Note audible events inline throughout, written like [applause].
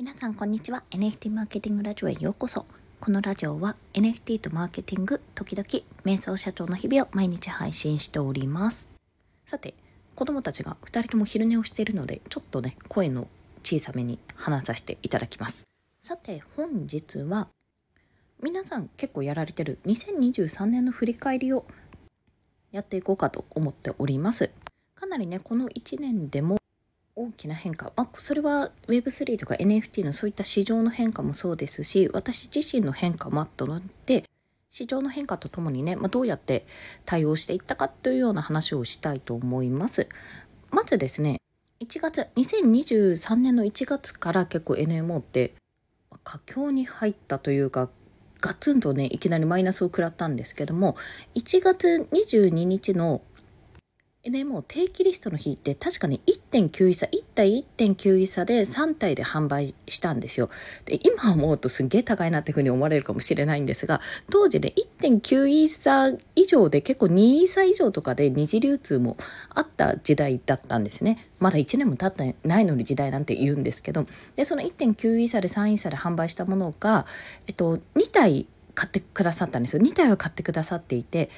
皆さんこんにちは。NFT マーケティングラジオへようこそ。このラジオは NFT とマーケティング時々瞑想社長の日々を毎日配信しております。さて子供たちが2人とも昼寝をしているのでちょっとね声の小さめに話させていただきます。さて本日は皆さん結構やられてる2023年の振り返りをやっていこうかと思っております。かなりねこの1年でも大きな変化、まあ、それは Web3 とか NFT のそういった市場の変化もそうですし私自身の変化もあったので市場の変化とともにね、まあ、どうやって対応していったかというような話をしたいと思います。まずですね1月2023年の1月から結構 NMO って佳境に入ったというかガツンとねいきなりマイナスを食らったんですけども1月22日の NMO 定期リストの日って確かに1.9イーサ1対1.9イーサで3体で販売したんですよ。で今思うとすげえ高いなっていうふうに思われるかもしれないんですが当時で1.9イーサ以上で結構2イーサ以上とかで二次流通もあった時代だったんですね。まだ1年も経ってないのに時代なんて言うんですけどでその1.9イーサで3イーサで販売したものが、えっと、2体買ってくださったんですよ2体は買ってくださっていて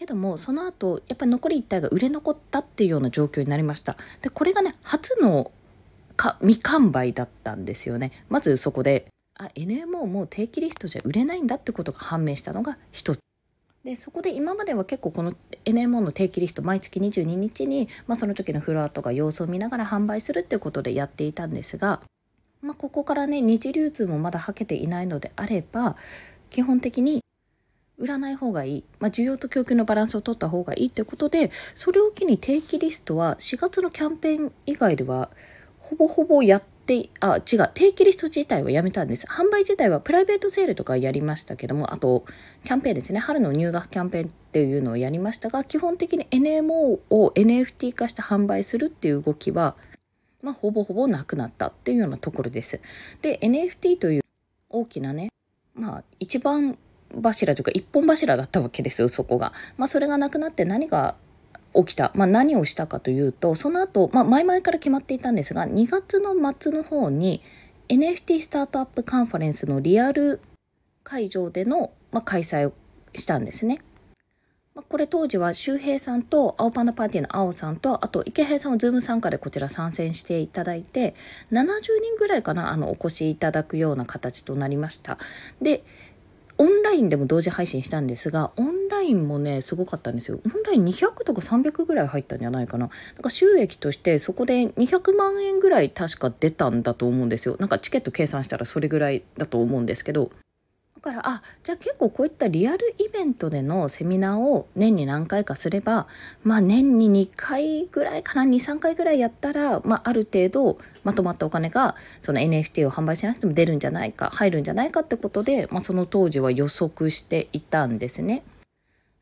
けどもその後やっぱり残り1体が売れ残ったっていうような状況になりました。でこれがね初のか未完売だったんですよね。まずそこであ NMO も定期リストじゃ売れないんだってことが判明したのが一つ。でそこで今までは結構この NMO の定期リスト毎月22日に、まあ、その時のフロアとか様子を見ながら販売するっていうことでやっていたんですが、まあ、ここからね二次流通もまだはけていないのであれば基本的に売らない方がいい、まあ、需要と供給のバランスを取った方がいいってことでそれを機に定期リストは4月のキャンペーン以外ではほぼほぼやってあ違う定期リスト自体はやめたんです。販売自体はプライベートセールとかやりましたけどもあとキャンペーンですね。春の入学キャンペーンっていうのをやりましたが基本的に NMO を NFT 化して販売するっていう動きはまあ、ほぼほぼなくなったっていうようなところです。で NFT という大きなねまあ一番柱というか一本柱だったわけですよそこが。まあ、それがなくなって何が起きた、まあ、何をしたかというとその後、まあ、前々から決まっていたんですが2月の末の方に NFT スタートアップカンファレンスのリアル会場での、まあ、開催をしたんですね。まあ、これ当時は周平さんと青パンダパーティーの青さんとあと池平さんはズーム参加でこちら参戦していただいて70人ぐらいかなあのお越しいただくような形となりました。でオンラインでも同時配信したんですがオンラインもねすごかったんですよ。オンライン200とか300ぐらい入ったんじゃないかな。なんか収益としてそこで200万円ぐらい確か出たんだと思うんですよ。なんかチケット計算したらそれぐらいだと思うんですけど。だからあじゃあ結構こういったリアルイベントでのセミナーを年に何回かすればまあ年に2回ぐらいかな23回ぐらいやったら、まあ、ある程度まとまったお金がその NFT を販売しなくても出るんじゃないか入るんじゃないかってことで、まあ、その当時は予測していたんですね。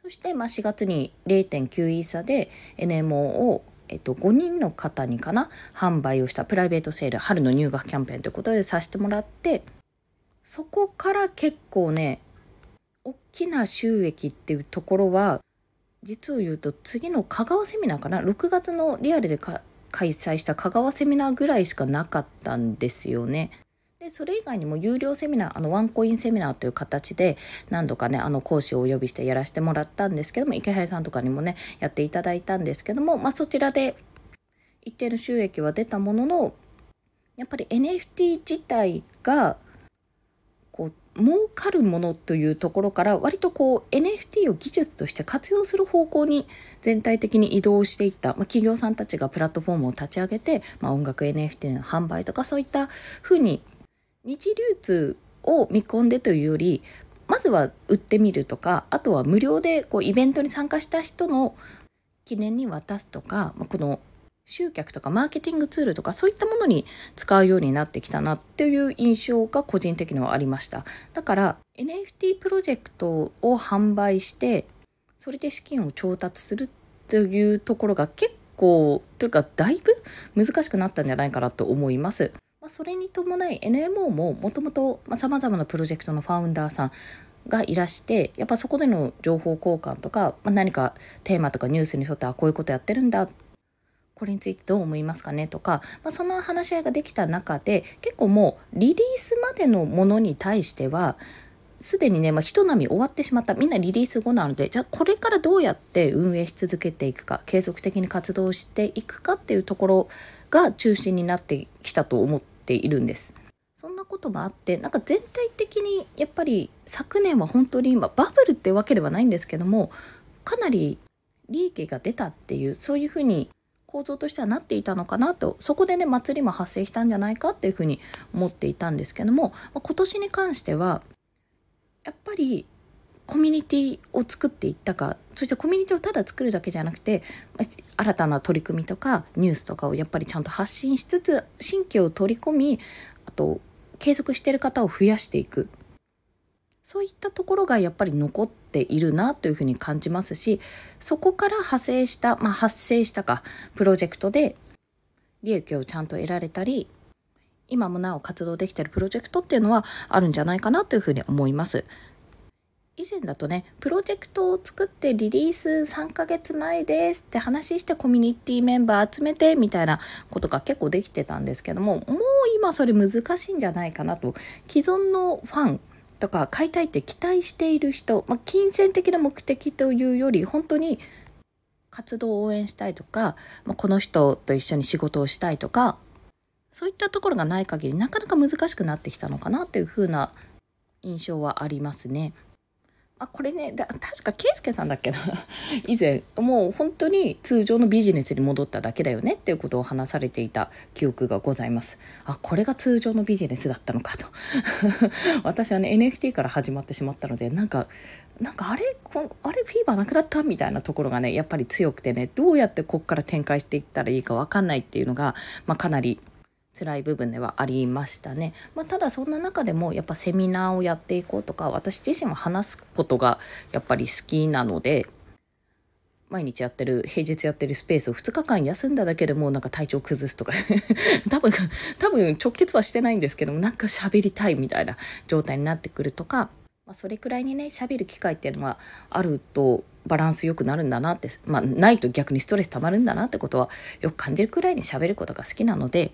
そしてまあ4月に0.9イーサで NMO をえっと、5人の方にかな販売をしたプライベートセール春の入学キャンペーンということでさせてもらってそこから結構ね大きな収益っていうところは実を言うと次の香川セミナーかな？6月のリアルで開催した香川セミナーぐらいしかなかったんですよね。でそれ以外にも有料セミナーあのワンコインセミナーという形で何度かねあの講師をお呼びしてやらせてもらったんですけども池原さんとかにもねやっていただいたんですけども、まあ、そちらで一定の収益は出たもののやっぱり NFT 自体が儲かるものというところから割とこう NFT を技術として活用する方向に全体的に移動していった、まあ、企業さんたちがプラットフォームを立ち上げて、まあ、音楽 NFT の販売とかそういったふうに日流通を見込んでというよりまずは売ってみるとかあとは無料でこうイベントに参加した人の記念に渡すとか、ま、この集客とかマーケティングツールとかそういったものに使うようになってきたなっていう印象が個人的にはありましただから NFT プロジェクトを販売してそれで資金を調達するというところが結構というかだいぶ難しくなったんじゃないかなと思います。まあ、それに伴い NMO ももともとさまざ、まなプロジェクトのファウンダーさんがいらしてやっぱそこでの情報交換とか、まあ、何かテーマとかニュースに沿ってあこういうことやってるんだこれについてどう思いますかねとか、まあ、その話し合いができた中で結構もうリリースまでのものに対してはすでにね、まあ、人波終わってしまったみんなリリース後なのでじゃあこれからどうやって運営し続けていくか継続的に活動していくかっていうところが中心になってきたと思っているんです。そんなこともあってなんか全体的にやっぱり昨年は本当に今バブルってわけではないんですけどもかなり利益が出たっていうそういうふうに構造としてはなっていたのかなとそこでね祭りも発生したんじゃないかっていうふうに思っていたんですけども今年に関してはやっぱりコミュニティを作っていったかそしてコミュニティをただ作るだけじゃなくて新たな取り組みとかニュースとかをやっぱりちゃんと発信しつつ新規を取り込みあと継続してる方を増やしていく。そういったところがやっぱり残っているなというふうに感じますしそこから派生した、まあ、発生したかプロジェクトで利益をちゃんと得られたり今もなお活動できてるプロジェクトっていうのはあるんじゃないかなというふうに思います。以前だとねプロジェクトを作ってリリース3ヶ月前ですって話してコミュニティメンバー集めてみたいなことが結構できてたんですけどももう今それ難しいんじゃないかなと既存のファンとか買いたいって期待している人、まあ、金銭的な目的というより本当に活動を応援したいとか、まあ、この人と一緒に仕事をしたいとかそういったところがない限りなかなか難しくなってきたのかなというふうな印象はありますね。あこれねだ確か圭介さんだっけな。[laughs] 以前もう本当に通常のビジネスに戻っただけだよねっていうことを話されていた記憶がございます。あこれが通常のビジネスだったのかと。[laughs] 私はね NFT から始まってしまったのでなんかなんかあれこあれフィーバーなくなった？みたいなところがねやっぱり強くてねどうやってこっから展開していったらいいか分かんないっていうのが、まあ、かなり辛い部分ではありましたね。まあ、ただそんな中でもやっぱセミナーをやっていこうとか私自身は話すことがやっぱり好きなので毎日やってる平日やってるスペースを2日間休んだだけでもうなんか体調崩すとか [laughs] 多分多分直結はしてないんですけどもなんか喋りたいみたいな状態になってくるとか、まあ、それくらいにね喋る機会っていうのはあるとバランス良くなるんだなってまあないと逆にストレス溜まるんだなってことはよく感じるくらいに喋ることが好きなので。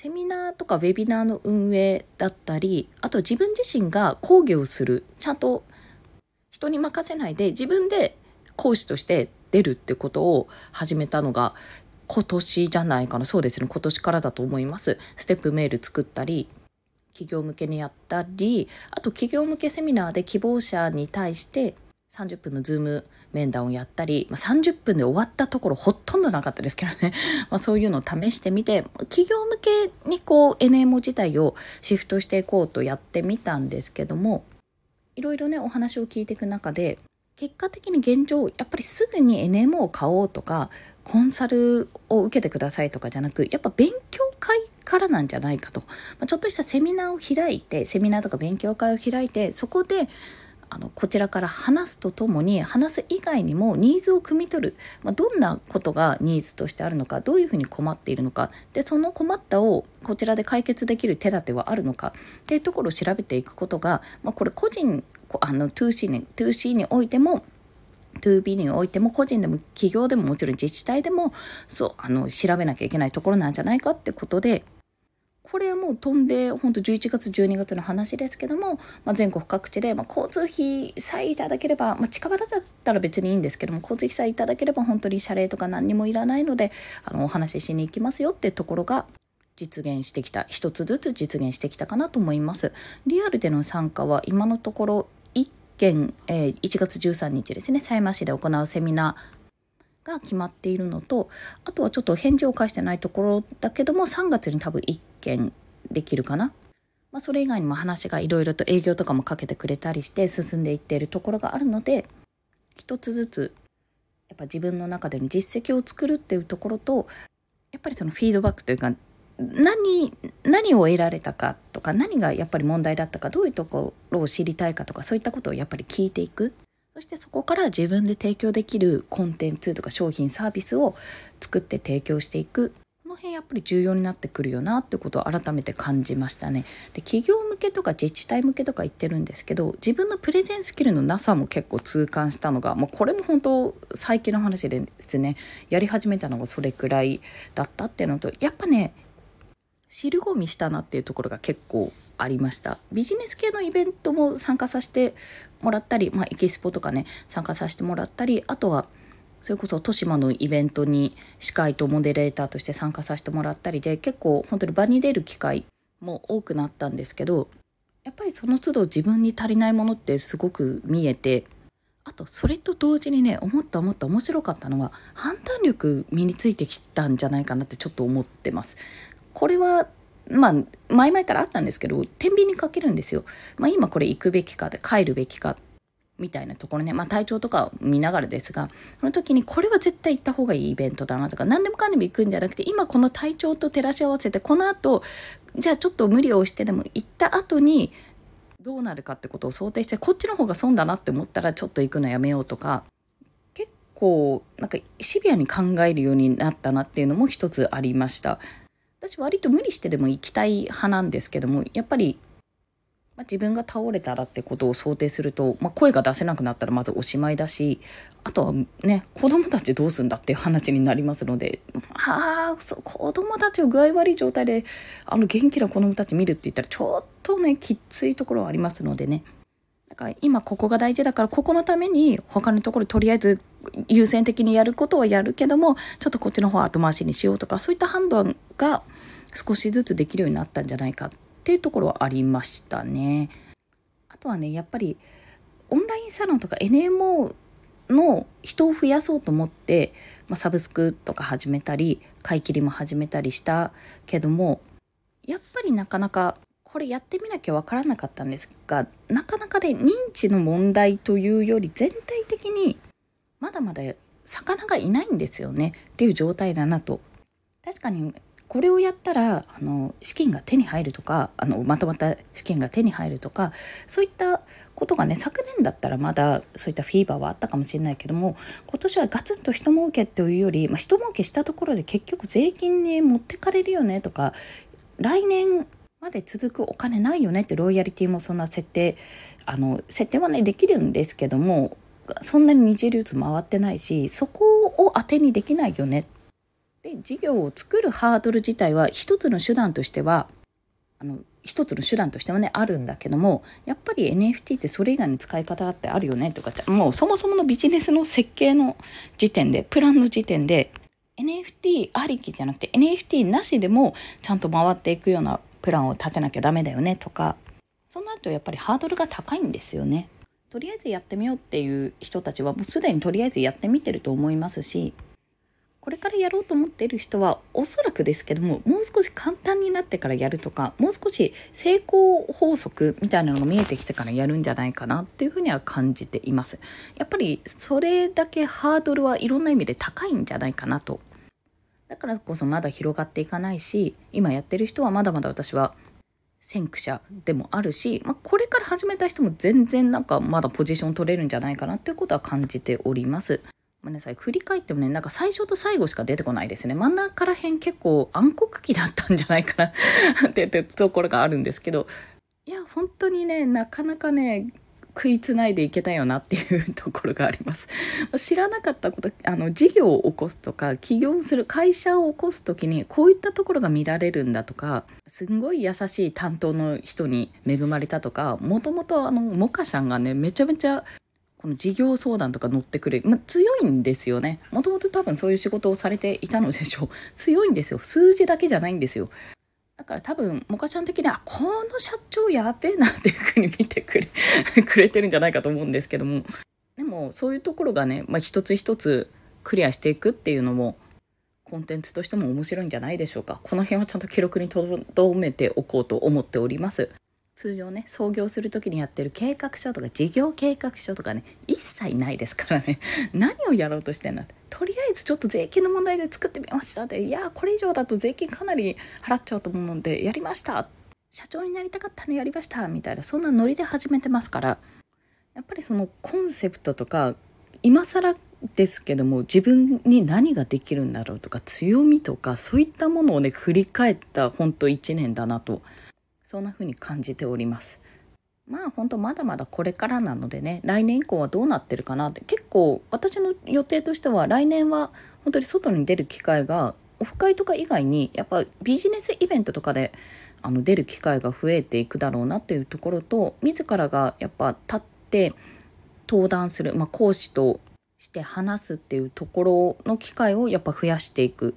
セミナーとかウェビナーの運営だったりあと自分自身が講義をする。ちゃんと人に任せないで自分で講師として出るってことを始めたのが今年じゃないかな。そうですね。今年からだと思います。ステップメール作ったり企業向けにやったりあと企業向けセミナーで希望者に対して30分のズーム面談をやったり、まあ、30分で終わったところほとんどなかったですけどね、[laughs] まあ、そういうのを試してみて企業向けにこう NMO 自体をシフトしていこうとやってみたんですけどもいろいろねお話を聞いていく中で結果的に現状やっぱりすぐに NMO を買おうとかコンサルを受けてくださいとかじゃなくやっぱ勉強会からなんじゃないかと、まあ、ちょっとしたセミナーを開いてセミナーとか勉強会を開いてそこであのこちらから話すとともに話す以外にもニーズを汲み取る、まあ、どんなことがニーズとしてあるのかどういうふうに困っているのか。でその困ったをこちらで解決できる手立てはあるのか。っていうところを調べていくことが、まあ、これ個人あの 2C に 2C においても 2B においても個人でも企業でももちろん自治体でもそうあの調べなきゃいけないところなんじゃないかってことでこれはもう飛んで本当11月12月の話ですけども、まあ、全国各地で、まあ、交通費さえいただければ、まあ、近場だったら別にいいんですけども交通費さえいただければ本当に謝礼とか何にもいらないのであのお話ししに行きますよってところが実現してきた一つずつ実現してきたかなと思います。リアルでの参加は今のところ1件、えー、1月13日ですね狭山市で行うセミナーが決まっているのとあとはちょっと返事を返してないところだけども3月に多分1件できるかな。まあ、それ以外にも話がいろいろと営業とかもかけてくれたりして進んでいっているところがあるので一つずつやっぱ自分の中での実績を作るっていうところとやっぱりそのフィードバックというか何何を得られたかとか何がやっぱり問題だったかどういうところを知りたいかとかそういったことをやっぱり聞いていくそしてそこから自分で提供できるコンテンツとか商品サービスを作って提供していくこの辺やっぱり重要になってくるよなってことを改めて感じましたね。で企業向けとか自治体向けとか言ってるんですけど自分のプレゼンスキルのなさも結構痛感したのがもうこれも本当最近の話ですねやり始めたのがそれくらいだったっていうのとやっぱね汁ごみしたなっていうところが結構ありましたビジネス系のイベントも参加させてもらったり、まあ、エキスポとかね参加させてもらったりあとはそれこそ豊島のイベントに司会とモデレーターとして参加させてもらったりで結構本当に場に出る機会も多くなったんですけどやっぱりその都度自分に足りないものってすごく見えてあとそれと同時にね思った思った面白かったのは判断力身についてきたんじゃないかなってちょっと思ってます。これはまあ前々からあったんですけど天秤にかけるんですよ。まあ、今これ行くべきかで帰るべきかみたいなところね、まあ、体調とか見ながらですがその時にこれは絶対行った方がいいイベントだなとか何でもかんでも行くんじゃなくて今この体調と照らし合わせてこのあとじゃあちょっと無理をしてでも行った後にどうなるかってことを想定してこっちの方が損だなって思ったらちょっと行くのやめようとか結構なんかシビアに考えるようになったなっていうのも一つありました。私割と無理してでも行きたい派なんですけどもやっぱりまあ、自分が倒れたらってことを想定すると、まあ、声が出せなくなったらまずおしまいだしあとはね子供たちどうすんだっていう話になりますのでああそう子供たちを具合悪い状態であの元気な子供たち見るって言ったらちょっとねきついところはありますのでね。か今ここが大事だからここのために他のところとりあえず優先的にやることはやるけどもちょっとこっちの方は後回しにしようとかそういった判断が少しずつできるようになったんじゃないかっていうところはありましたね。あとはねやっぱりオンラインサロンとか NMO の人を増やそうと思って、まあ、サブスクとか始めたり買い切りも始めたりしたけどもやっぱりなかなかこれやってみなきゃわからなかったんですがなかなかね認知の問題というより全体的にまだまだ魚がいないんですよねっていう状態だなと。確かにこれをやったらあの資金が手に入るとかあのまとまった資金が手に入るとかそういったことがね昨年だったらまだそういったフィーバーはあったかもしれないけども今年はガツンと人儲けというより、まあ、人儲けしたところで結局税金に持ってかれるよねとか来年まで続くお金ないよねってロイヤリティもそんな設定あの設定はねできるんですけどもそんなに二次流通回ってないしそこを当てにできないよね。で事業を作るハードル自体は一つの手段としてはあの一つの手段としてはねあるんだけどもやっぱり NFT ってそれ以外の使い方だってあるよねとかもうそもそものビジネスの設計の時点でプランの時点で NFT ありきじゃなくて NFT なしでもちゃんと回っていくようなプランを立てなきゃダメだよねとかそうなるとやっぱりハードルが高いんですよね。とりあえずやってみようっていう人たちはもうすでにとりあえずやってみてると思いますしこれからやろうと思っている人はおそらくですけどももう少し簡単になってからやるとかもう少し成功法則みたいなのが見えてきてからやるんじゃないかなっていうふうには感じていますやっぱりそれだけハードルはいろんな意味で高いんじゃないかなとだからこそまだ広がっていかないし今やってる人はまだまだ私は先駆者でもあるし、まあ、これから始めた人も全然なんかまだポジション取れるんじゃないかなっていうことは感じております。ごめんなさい振り返ってもねなんか最初と最後しか出てこないですね真ん中ら辺結構暗黒期だったんじゃないかなってところがあるんですけどいや本当にねなかなかね食いつないでいけたよなっていうところがあります。[laughs] 知らなかったことあの事業を起こすとか起業する会社を起こす時にこういったところが見られるんだとかすんごい優しい担当の人に恵まれたとかもともとあのモカシャンがねめちゃめちゃこの事業相談とか乗ってくれる、まあ、強いんですよね。もともと多分そういう仕事をされていたのでしょう。強いんですよ。数字だけじゃないんですよ。だから多分モカちゃん的にはこの社長やべえなっていうふうに見てくれ [laughs] くれてるんじゃないかと思うんですけども。でもそういうところがね、まあ、一つ一つクリアしていくっていうのもコンテンツとしても面白いんじゃないでしょうか。この辺はちゃんと記録に留めておこうと思っております。通常ね創業する時にやってる計画書とか事業計画書とかね一切ないですからね。何をやろうとしてんのとりあえずちょっと税金の問題で作ってみましたって。いやこれ以上だと税金かなり払っちゃうと思うのでやりました。社長になりたかったねやりました。みたいなそんなノリで始めてますから。やっぱりそのコンセプトとか今更ですけども自分に何ができるんだろうとか強みとかそういったものをね振り返った本当1年だなと。そんな風に感じております。まあ本当まだまだこれからなのでね来年以降はどうなってるかなって結構私の予定としては来年は本当に外に出る機会がオフ会とか以外にやっぱビジネスイベントとかであの出る機会が増えていくだろうなっていうところと自らがやっぱ立って登壇する、まあ、講師として話すっていうところの機会をやっぱ増やしていくっ。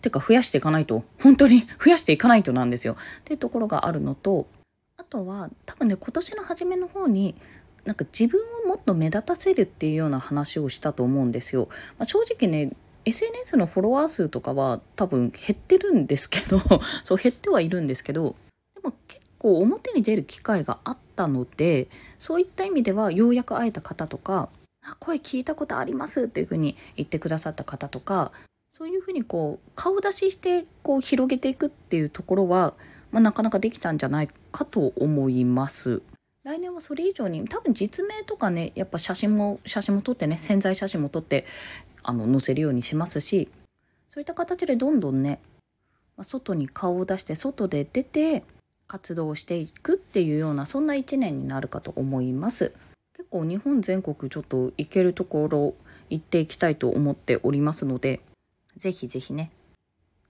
ていうか増やしていかないと本当に増やしていかないとなんですよっていうところがあるのとあとは多分ね今年の初めの方になんか自分をもっと目立たせるっていうような話をしたと思うんですよ。まあ、正直ね SNS のフォロワー数とかは多分減ってるんですけど [laughs] そう減ってはいるんですけどでも結構表に出る機会があったのでそういった意味ではようやく会えた方とかあ声聞いたことありますっていうふうに言ってくださった方とかそういうふうにこう顔出ししてこう広げていくっていうところは、まあ、なかなかできたんじゃないかと思います。来年はそれ以上に多分実名とかねやっぱ写真も写真も撮ってね潜在写真も撮ってあの載せるようにしますしそういった形でどんどんね外に顔を出して外で出て活動していくっていうようなそんな一年になるかと思います結構日本全国ちょっと行けるところ行っていきたいと思っておりますのでぜひぜひね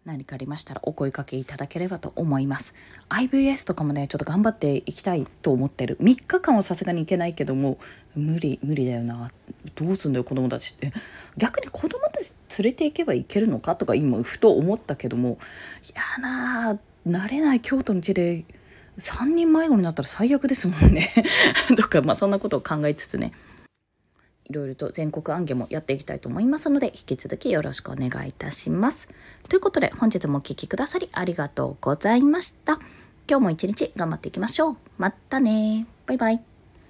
何かありましたらお声かけいただければと思います。IVS とかもねちょっと頑張っていきたいと思ってる。3日間はさすがに行けないけども無理無理だよな。どうすんだよ子供たち。って逆に子供たち連れて行けばいけるのかとか今ふと思ったけどもいやな慣れない京都の地で3人迷子になったら最悪ですもんね。[laughs] とかまあそんなことを考えつつね。いろいろと全国案件もやっていきたいと思いますので、引き続きよろしくお願いいたします。ということで、本日もお聴きくださりありがとうございました。今日も一日頑張っていきましょう。またねバイバイ。